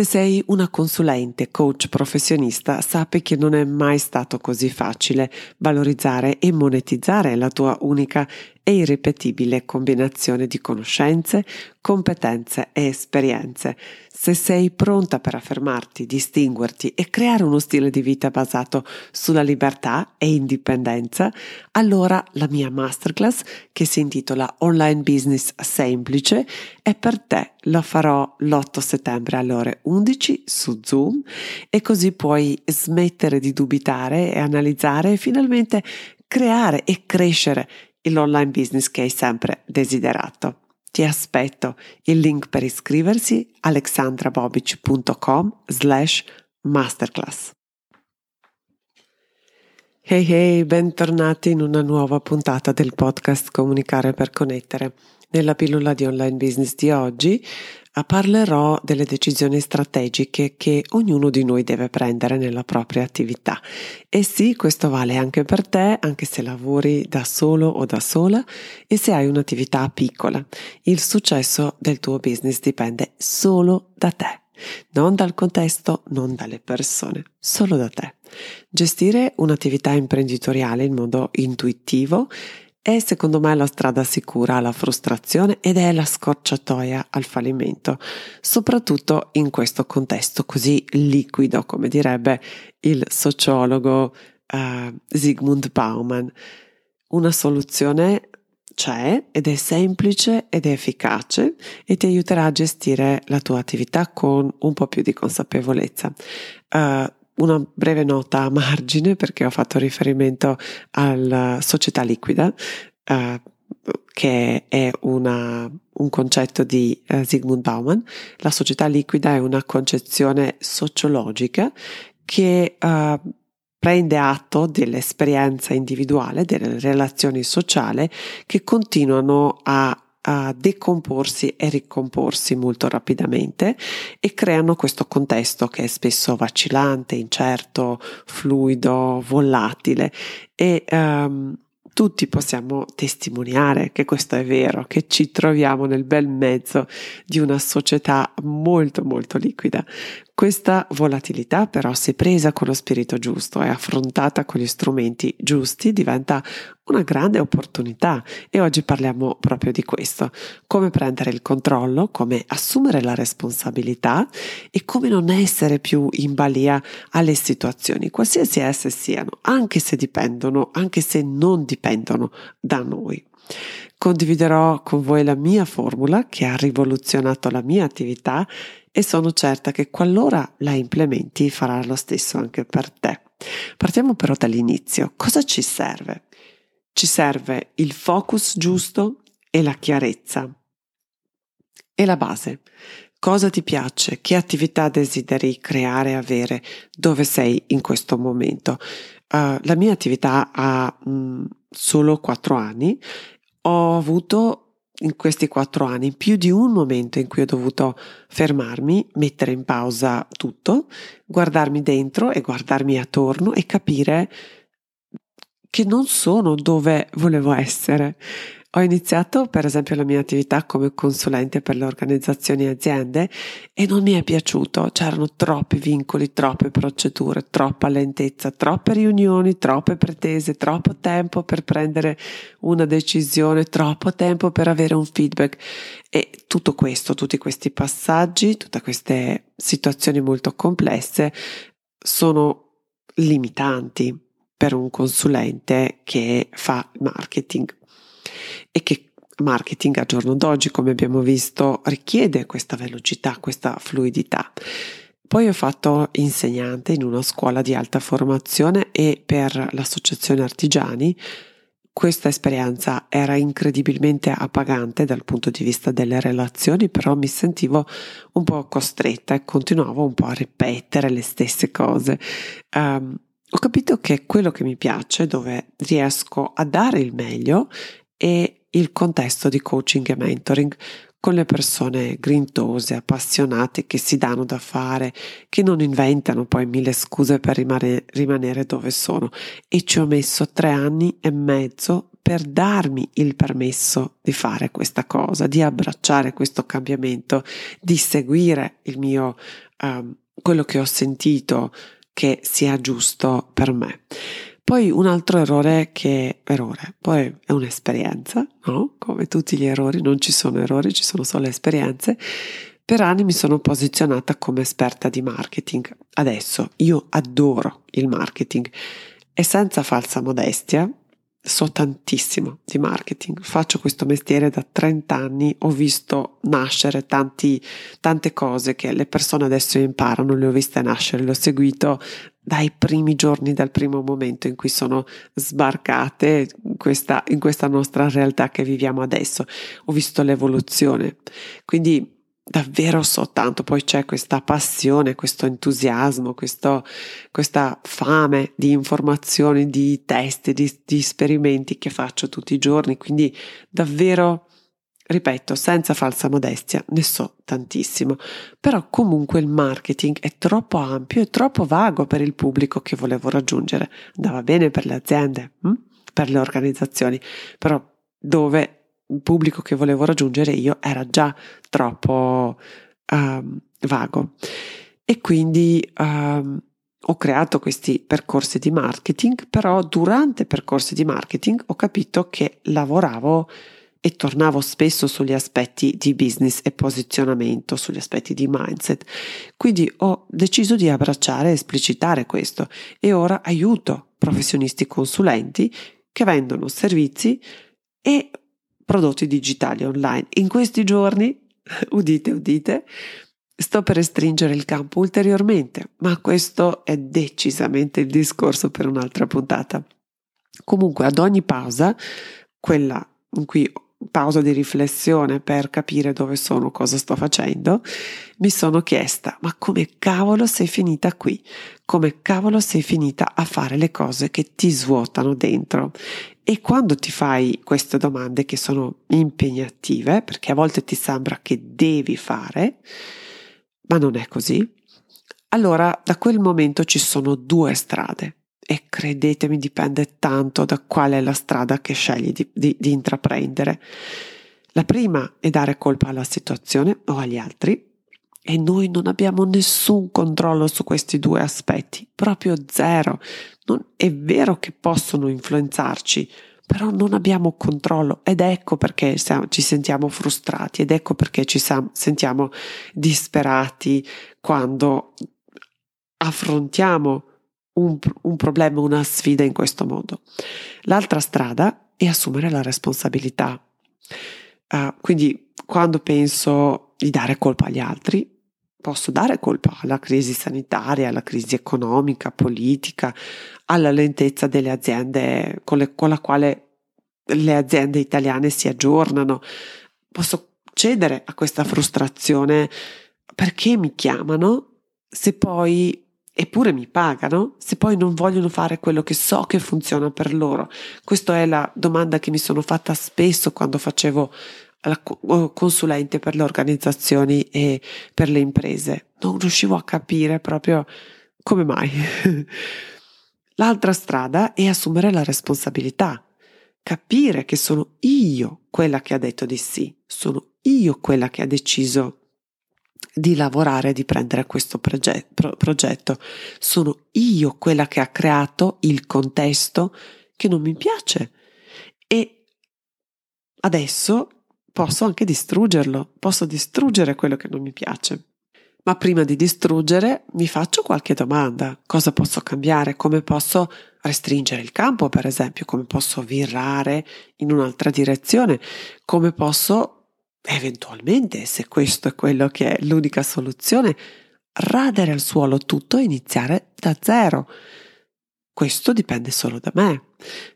Se sei una consulente, coach professionista, sappi che non è mai stato così facile valorizzare e monetizzare la tua unica e irripetibile combinazione di conoscenze, competenze e esperienze. Se sei pronta per affermarti, distinguerti e creare uno stile di vita basato sulla libertà e indipendenza, allora la mia masterclass che si intitola Online Business Semplice è per te. Lo farò l'8 settembre alle ore 11 su Zoom e così puoi smettere di dubitare e analizzare e finalmente creare e crescere l'online business che hai sempre desiderato. Ti aspetto. Il link per iscriversi alexandrabobic.com slash masterclass. Hey hey, bentornati in una nuova puntata del podcast Comunicare per connettere. Nella pillola di online business di oggi parlerò delle decisioni strategiche che ognuno di noi deve prendere nella propria attività. E sì, questo vale anche per te, anche se lavori da solo o da sola e se hai un'attività piccola. Il successo del tuo business dipende solo da te. Non dal contesto, non dalle persone, solo da te. Gestire un'attività imprenditoriale in modo intuitivo è secondo me la strada sicura alla frustrazione ed è la scorciatoia al fallimento, soprattutto in questo contesto così liquido, come direbbe il sociologo uh, Zygmunt Bauman. Una soluzione c'è ed è semplice ed è efficace e ti aiuterà a gestire la tua attività con un po' più di consapevolezza. Uh, una breve nota a margine perché ho fatto riferimento alla società liquida, uh, che è una, un concetto di uh, Zygmunt Bauman. La società liquida è una concezione sociologica che uh, prende atto dell'esperienza individuale, delle relazioni sociali che continuano a a decomporsi e ricomporsi molto rapidamente e creano questo contesto che è spesso vacillante, incerto, fluido, volatile e um, tutti possiamo testimoniare che questo è vero, che ci troviamo nel bel mezzo di una società molto molto liquida. Questa volatilità però se presa con lo spirito giusto e affrontata con gli strumenti giusti diventa una grande opportunità e oggi parliamo proprio di questo, come prendere il controllo, come assumere la responsabilità e come non essere più in balia alle situazioni, qualsiasi esse siano, anche se dipendono, anche se non dipendono da noi. Condividerò con voi la mia formula che ha rivoluzionato la mia attività e sono certa che qualora la implementi farà lo stesso anche per te. Partiamo però dall'inizio. Cosa ci serve? Ci serve il focus giusto e la chiarezza. E la base. Cosa ti piace? Che attività desideri creare avere? Dove sei in questo momento? Uh, la mia attività ha mh, solo quattro anni. Ho avuto in questi quattro anni più di un momento in cui ho dovuto fermarmi, mettere in pausa tutto, guardarmi dentro e guardarmi attorno e capire che non sono dove volevo essere. Ho iniziato per esempio la mia attività come consulente per le organizzazioni e aziende e non mi è piaciuto, c'erano troppi vincoli, troppe procedure, troppa lentezza, troppe riunioni, troppe pretese, troppo tempo per prendere una decisione, troppo tempo per avere un feedback. E tutto questo, tutti questi passaggi, tutte queste situazioni molto complesse sono limitanti per un consulente che fa marketing e che marketing a giorno d'oggi, come abbiamo visto, richiede questa velocità, questa fluidità. Poi ho fatto insegnante in una scuola di alta formazione e per l'associazione artigiani. Questa esperienza era incredibilmente appagante dal punto di vista delle relazioni, però mi sentivo un po' costretta e continuavo un po' a ripetere le stesse cose. Um, ho capito che quello che mi piace, dove riesco a dare il meglio, è il contesto di coaching e mentoring con le persone grintose, appassionate, che si danno da fare, che non inventano poi mille scuse per rimane, rimanere dove sono. E ci ho messo tre anni e mezzo per darmi il permesso di fare questa cosa, di abbracciare questo cambiamento, di seguire il mio, um, quello che ho sentito che sia giusto per me. Poi un altro errore che errore, poi è un'esperienza, no? Come tutti gli errori, non ci sono errori, ci sono solo esperienze. Per anni mi sono posizionata come esperta di marketing. Adesso io adoro il marketing e senza falsa modestia, so tantissimo di marketing, faccio questo mestiere da 30 anni, ho visto nascere tanti, tante cose che le persone adesso imparano, le ho viste nascere, l'ho seguito dai primi giorni, dal primo momento in cui sono sbarcate in questa, in questa nostra realtà che viviamo adesso. Ho visto l'evoluzione, quindi davvero so tanto, poi c'è questa passione, questo entusiasmo, questo, questa fame di informazioni, di test, di, di esperimenti che faccio tutti i giorni, quindi davvero ripeto, senza falsa modestia, ne so tantissimo, però comunque il marketing è troppo ampio e troppo vago per il pubblico che volevo raggiungere. Andava bene per le aziende, hm? per le organizzazioni, però dove il pubblico che volevo raggiungere io era già troppo um, vago. E quindi um, ho creato questi percorsi di marketing, però durante i percorsi di marketing ho capito che lavoravo e tornavo spesso sugli aspetti di business e posizionamento, sugli aspetti di mindset. Quindi ho deciso di abbracciare e esplicitare questo e ora aiuto professionisti consulenti che vendono servizi e prodotti digitali online. In questi giorni, udite, udite, sto per restringere il campo ulteriormente, ma questo è decisamente il discorso per un'altra puntata. Comunque, ad ogni pausa, quella in cui pausa di riflessione per capire dove sono, cosa sto facendo, mi sono chiesta: ma come cavolo sei finita qui? Come cavolo sei finita a fare le cose che ti svuotano dentro? E quando ti fai queste domande che sono impegnative, perché a volte ti sembra che devi fare, ma non è così, allora da quel momento ci sono due strade e credetemi dipende tanto da qual è la strada che scegli di, di, di intraprendere. La prima è dare colpa alla situazione o agli altri e noi non abbiamo nessun controllo su questi due aspetti, proprio zero. Non, è vero che possono influenzarci, però non abbiamo controllo ed ecco perché ci sentiamo frustrati ed ecco perché ci sentiamo disperati quando affrontiamo un, un problema, una sfida in questo modo. L'altra strada è assumere la responsabilità. Uh, quindi quando penso di dare colpa agli altri, Posso dare colpa alla crisi sanitaria, alla crisi economica, politica, alla lentezza delle aziende con, le, con la quale le aziende italiane si aggiornano. Posso cedere a questa frustrazione perché mi chiamano se poi eppure mi pagano se poi non vogliono fare quello che so che funziona per loro? Questa è la domanda che mi sono fatta spesso quando facevo la consulente per le organizzazioni e per le imprese. Non riuscivo a capire proprio come mai. L'altra strada è assumere la responsabilità, capire che sono io quella che ha detto di sì, sono io quella che ha deciso di lavorare, di prendere questo proget- pro- progetto, sono io quella che ha creato il contesto che non mi piace e adesso posso anche distruggerlo, posso distruggere quello che non mi piace. Ma prima di distruggere mi faccio qualche domanda. Cosa posso cambiare? Come posso restringere il campo, per esempio? Come posso virare in un'altra direzione? Come posso eventualmente, se questo è quello che è l'unica soluzione, radere al suolo tutto e iniziare da zero? Questo dipende solo da me.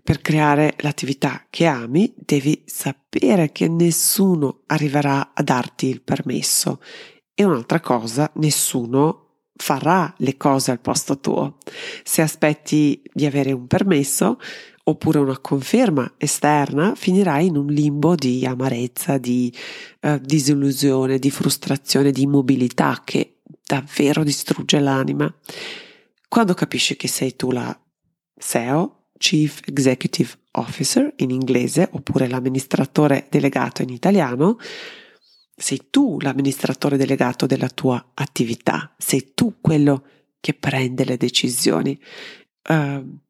Per creare l'attività che ami devi sapere che nessuno arriverà a darti il permesso e un'altra cosa, nessuno farà le cose al posto tuo. Se aspetti di avere un permesso oppure una conferma esterna, finirai in un limbo di amarezza, di eh, disillusione, di frustrazione, di immobilità che davvero distrugge l'anima. Quando capisci che sei tu la SEO, Chief Executive Officer in inglese, oppure l'amministratore delegato in italiano, sei tu l'amministratore delegato della tua attività, sei tu quello che prende le decisioni. Uh,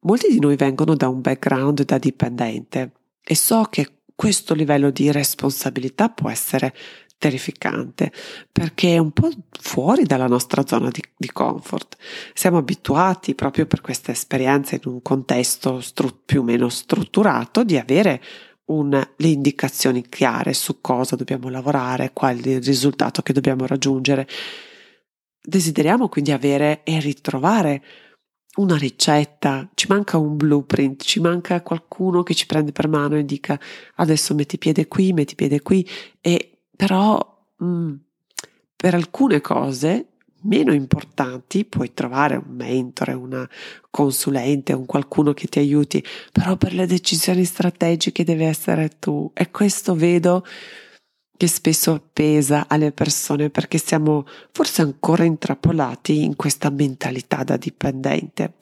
molti di noi vengono da un background da dipendente e so che questo livello di responsabilità può essere terrificante perché è un po' fuori dalla nostra zona di, di comfort. Siamo abituati proprio per questa esperienza in un contesto stru- più o meno strutturato di avere un, le indicazioni chiare su cosa dobbiamo lavorare, qual è il risultato che dobbiamo raggiungere. Desideriamo quindi avere e ritrovare una ricetta, ci manca un blueprint, ci manca qualcuno che ci prende per mano e dica adesso metti piede qui, metti piede qui e però mh, mm, per alcune cose meno importanti, puoi trovare un mentore, una consulente, un qualcuno che ti aiuti, però per le decisioni strategiche deve essere tu. E questo vedo che spesso pesa alle persone perché siamo forse ancora intrappolati in questa mentalità da dipendente.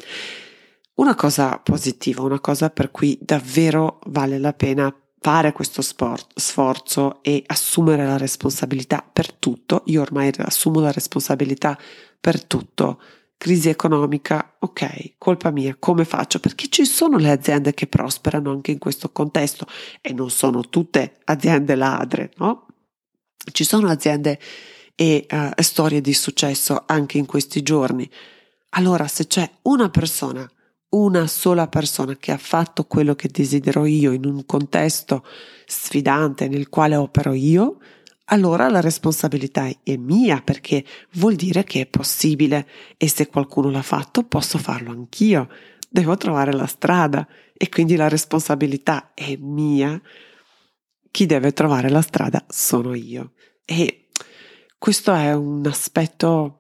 Una cosa positiva, una cosa per cui davvero vale la pena fare questo sport, sforzo e assumere la responsabilità per tutto. Io ormai assumo la responsabilità per tutto. Crisi economica, ok, colpa mia, come faccio? Perché ci sono le aziende che prosperano anche in questo contesto e non sono tutte aziende ladre, no? Ci sono aziende e uh, storie di successo anche in questi giorni. Allora, se c'è una persona una sola persona che ha fatto quello che desidero io in un contesto sfidante nel quale opero io, allora la responsabilità è mia perché vuol dire che è possibile e se qualcuno l'ha fatto posso farlo anch'io. Devo trovare la strada e quindi la responsabilità è mia. Chi deve trovare la strada sono io. E questo è un aspetto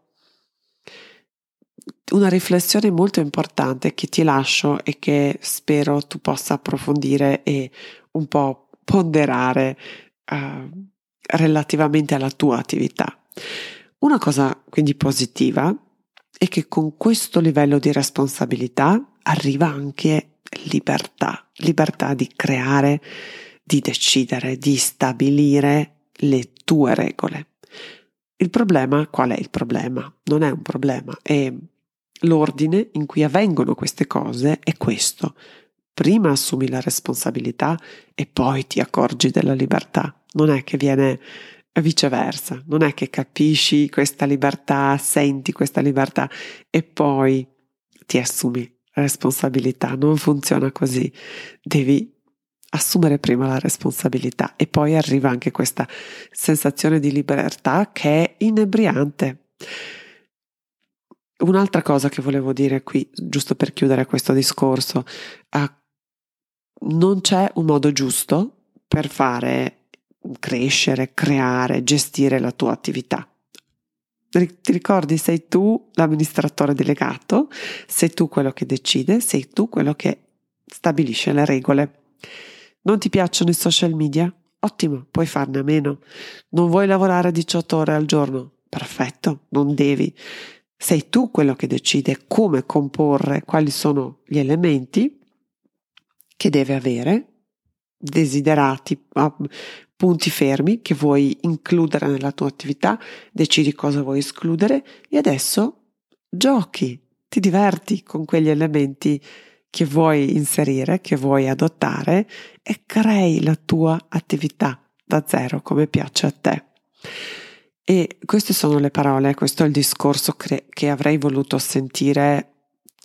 una riflessione molto importante che ti lascio e che spero tu possa approfondire e un po' ponderare uh, relativamente alla tua attività. Una cosa quindi positiva è che con questo livello di responsabilità arriva anche libertà, libertà di creare, di decidere, di stabilire le tue regole. Il problema, qual è il problema? Non è un problema, è L'ordine in cui avvengono queste cose è questo. Prima assumi la responsabilità e poi ti accorgi della libertà. Non è che viene viceversa, non è che capisci questa libertà, senti questa libertà e poi ti assumi responsabilità. Non funziona così. Devi assumere prima la responsabilità e poi arriva anche questa sensazione di libertà che è inebriante. Un'altra cosa che volevo dire qui, giusto per chiudere questo discorso, uh, non c'è un modo giusto per fare crescere, creare, gestire la tua attività. Ti ricordi, sei tu l'amministratore delegato, sei tu quello che decide, sei tu quello che stabilisce le regole. Non ti piacciono i social media? Ottimo, puoi farne a meno. Non vuoi lavorare 18 ore al giorno? Perfetto, non devi. Sei tu quello che decide come comporre, quali sono gli elementi che deve avere, desiderati, ah, punti fermi che vuoi includere nella tua attività, decidi cosa vuoi escludere e adesso giochi, ti diverti con quegli elementi che vuoi inserire, che vuoi adottare e crei la tua attività da zero come piace a te. E queste sono le parole, questo è il discorso che, che avrei voluto sentire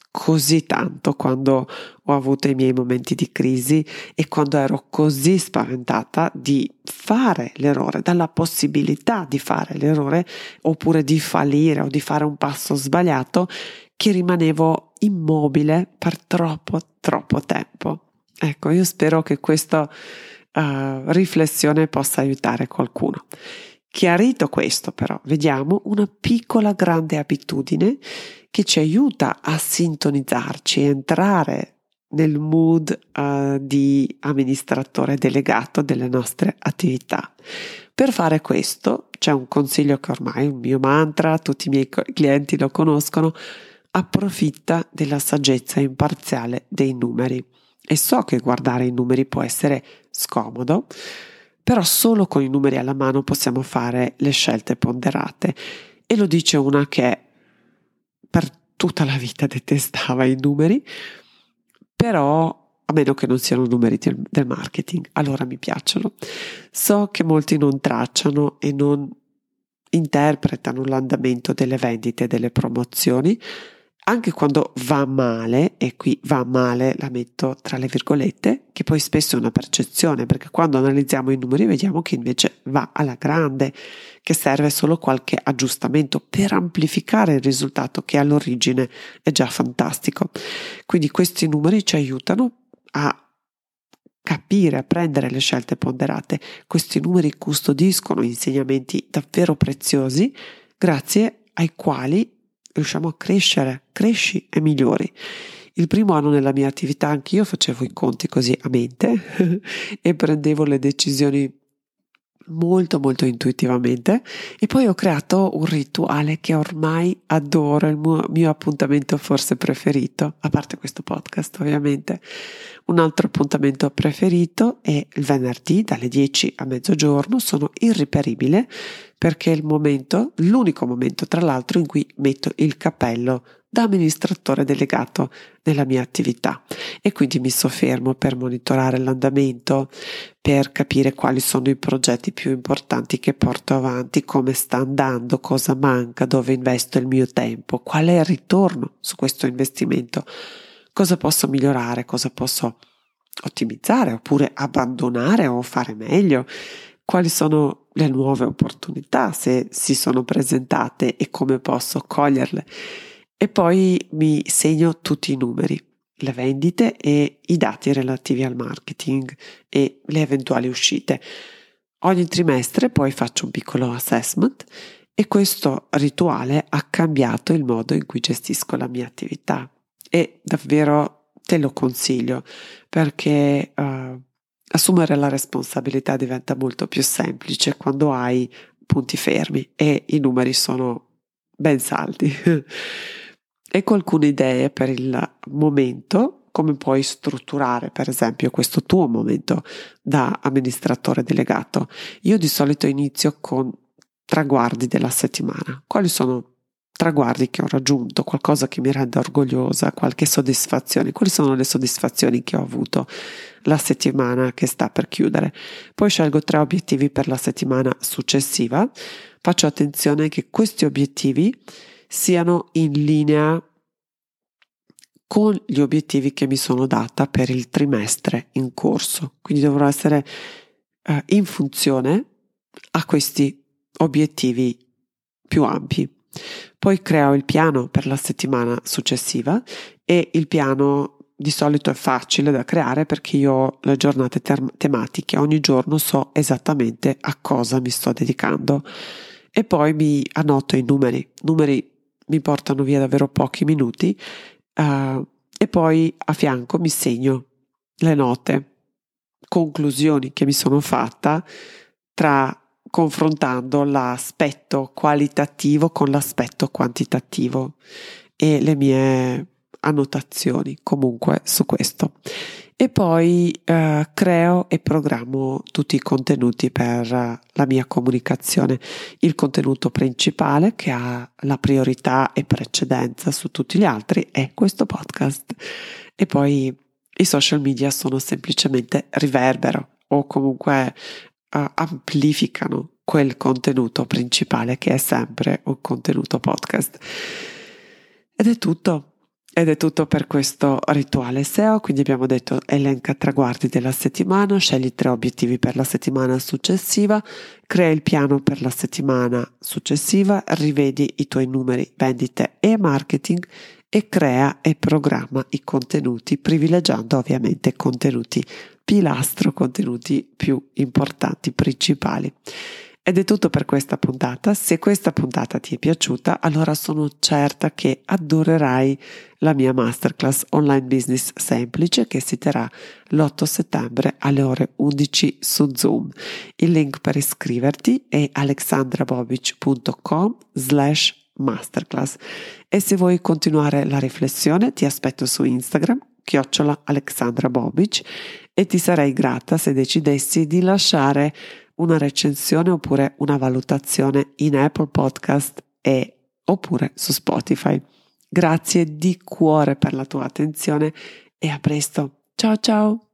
così tanto quando ho avuto i miei momenti di crisi e quando ero così spaventata di fare l'errore, dalla possibilità di fare l'errore oppure di fallire o di fare un passo sbagliato che rimanevo immobile per troppo troppo tempo. Ecco, io spero che questa uh, riflessione possa aiutare qualcuno. Chiarito questo però, vediamo una piccola grande abitudine che ci aiuta a sintonizzarci, entrare nel mood uh, di amministratore delegato delle nostre attività. Per fare questo c'è un consiglio che ormai è un mio mantra, tutti i miei clienti lo conoscono, approfitta della saggezza imparziale dei numeri. E so che guardare i numeri può essere scomodo, però solo con i numeri alla mano possiamo fare le scelte ponderate. E lo dice una che per tutta la vita detestava i numeri, però a meno che non siano numeri del, marketing, allora mi piacciono. So che molti non tracciano e non interpretano l'andamento delle vendite e delle promozioni, anche quando va male, e qui va male la metto tra le virgolette, che poi spesso è una percezione, perché quando analizziamo i numeri vediamo che invece va alla grande, che serve solo qualche aggiustamento per amplificare il risultato che all'origine è già fantastico. Quindi questi numeri ci aiutano a capire, a prendere le scelte ponderate. Questi numeri custodiscono insegnamenti davvero preziosi grazie ai quali riusciamo a crescere, cresci e migliori. Il primo anno nella mia attività anch'io facevo i conti così a mente e prendevo le decisioni molto molto intuitivamente e poi ho creato un rituale che ormai adoro, il mio, mio, appuntamento forse preferito, a parte questo podcast ovviamente. Un altro appuntamento preferito è il venerdì dalle 10 a mezzogiorno, sono irriperibile perché è il momento, l'unico momento tra l'altro in cui metto il cappello da amministratore delegato nella mia attività. E quindi mi soffermo per monitorare l'andamento, per capire quali sono i progetti più importanti che porto avanti, come sta andando, cosa manca, dove investo il mio tempo, qual è il ritorno su questo investimento, cosa posso migliorare, cosa posso ottimizzare oppure abbandonare o fare meglio, quali sono le nuove opportunità se si sono presentate e come posso coglierle e poi mi segno tutti i numeri, le vendite e i dati relativi al marketing e le eventuali uscite. Ogni trimestre poi faccio un piccolo assessment e questo rituale ha cambiato il modo in cui gestisco la mia attività e davvero te lo consiglio perché uh, assumere la responsabilità diventa molto più semplice quando hai punti fermi e i numeri sono ben saldi. Ecco alcune idee per il momento, come puoi strutturare per esempio questo tuo momento da amministratore delegato. Io di solito inizio con traguardi della settimana. Quali sono traguardi che ho raggiunto, qualcosa che mi rende orgogliosa, qualche soddisfazione, quali sono le soddisfazioni che ho avuto la settimana che sta per chiudere. Poi scelgo tre obiettivi per la settimana successiva, faccio attenzione che questi obiettivi siano in linea con gli obiettivi che mi sono data per il trimestre in corso. Quindi dovrò essere eh, in funzione a questi obiettivi più ampi. Poi creo il piano per la settimana successiva e il piano di solito è facile da creare perché io ho le giornate ter- tematiche, ogni giorno so esattamente a cosa mi sto dedicando e poi mi annoto i numeri, numeri mi portano via davvero pochi minuti uh, e poi a fianco mi segno le note, conclusioni che mi sono fatta tra confrontando l'aspetto qualitativo con l'aspetto quantitativo e le mie annotazioni comunque su questo e poi eh, creo e programmo tutti i contenuti per uh, la mia comunicazione. Il contenuto principale che ha la priorità e precedenza su tutti gli altri è questo podcast e poi i social media sono semplicemente riverbero o comunque uh, amplificano quel contenuto principale che è sempre un contenuto podcast. Ed è tutto. Ed è tutto per questo rituale SEO, quindi abbiamo detto elenca traguardi della settimana, scegli tre obiettivi per la settimana successiva, crea il piano per la settimana successiva, rivedi i tuoi numeri vendite e marketing e crea e programma i contenuti, privilegiando ovviamente contenuti pilastro, contenuti più importanti, principali. Ed è tutto per questa puntata. Se questa puntata ti è piaciuta, allora sono certa che adorerai la mia masterclass online business semplice che si terrà l'8 settembre alle ore 11 su Zoom. Il link per iscriverti è alexandrabobic.com slash masterclass e se vuoi continuare la riflessione ti aspetto su Instagram chiocciola Alexandra Bobic e ti sarei grata se decidessi di lasciare una recensione oppure una valutazione in Apple Podcast e oppure su Spotify. Grazie di cuore per la tua attenzione e a presto. Ciao ciao!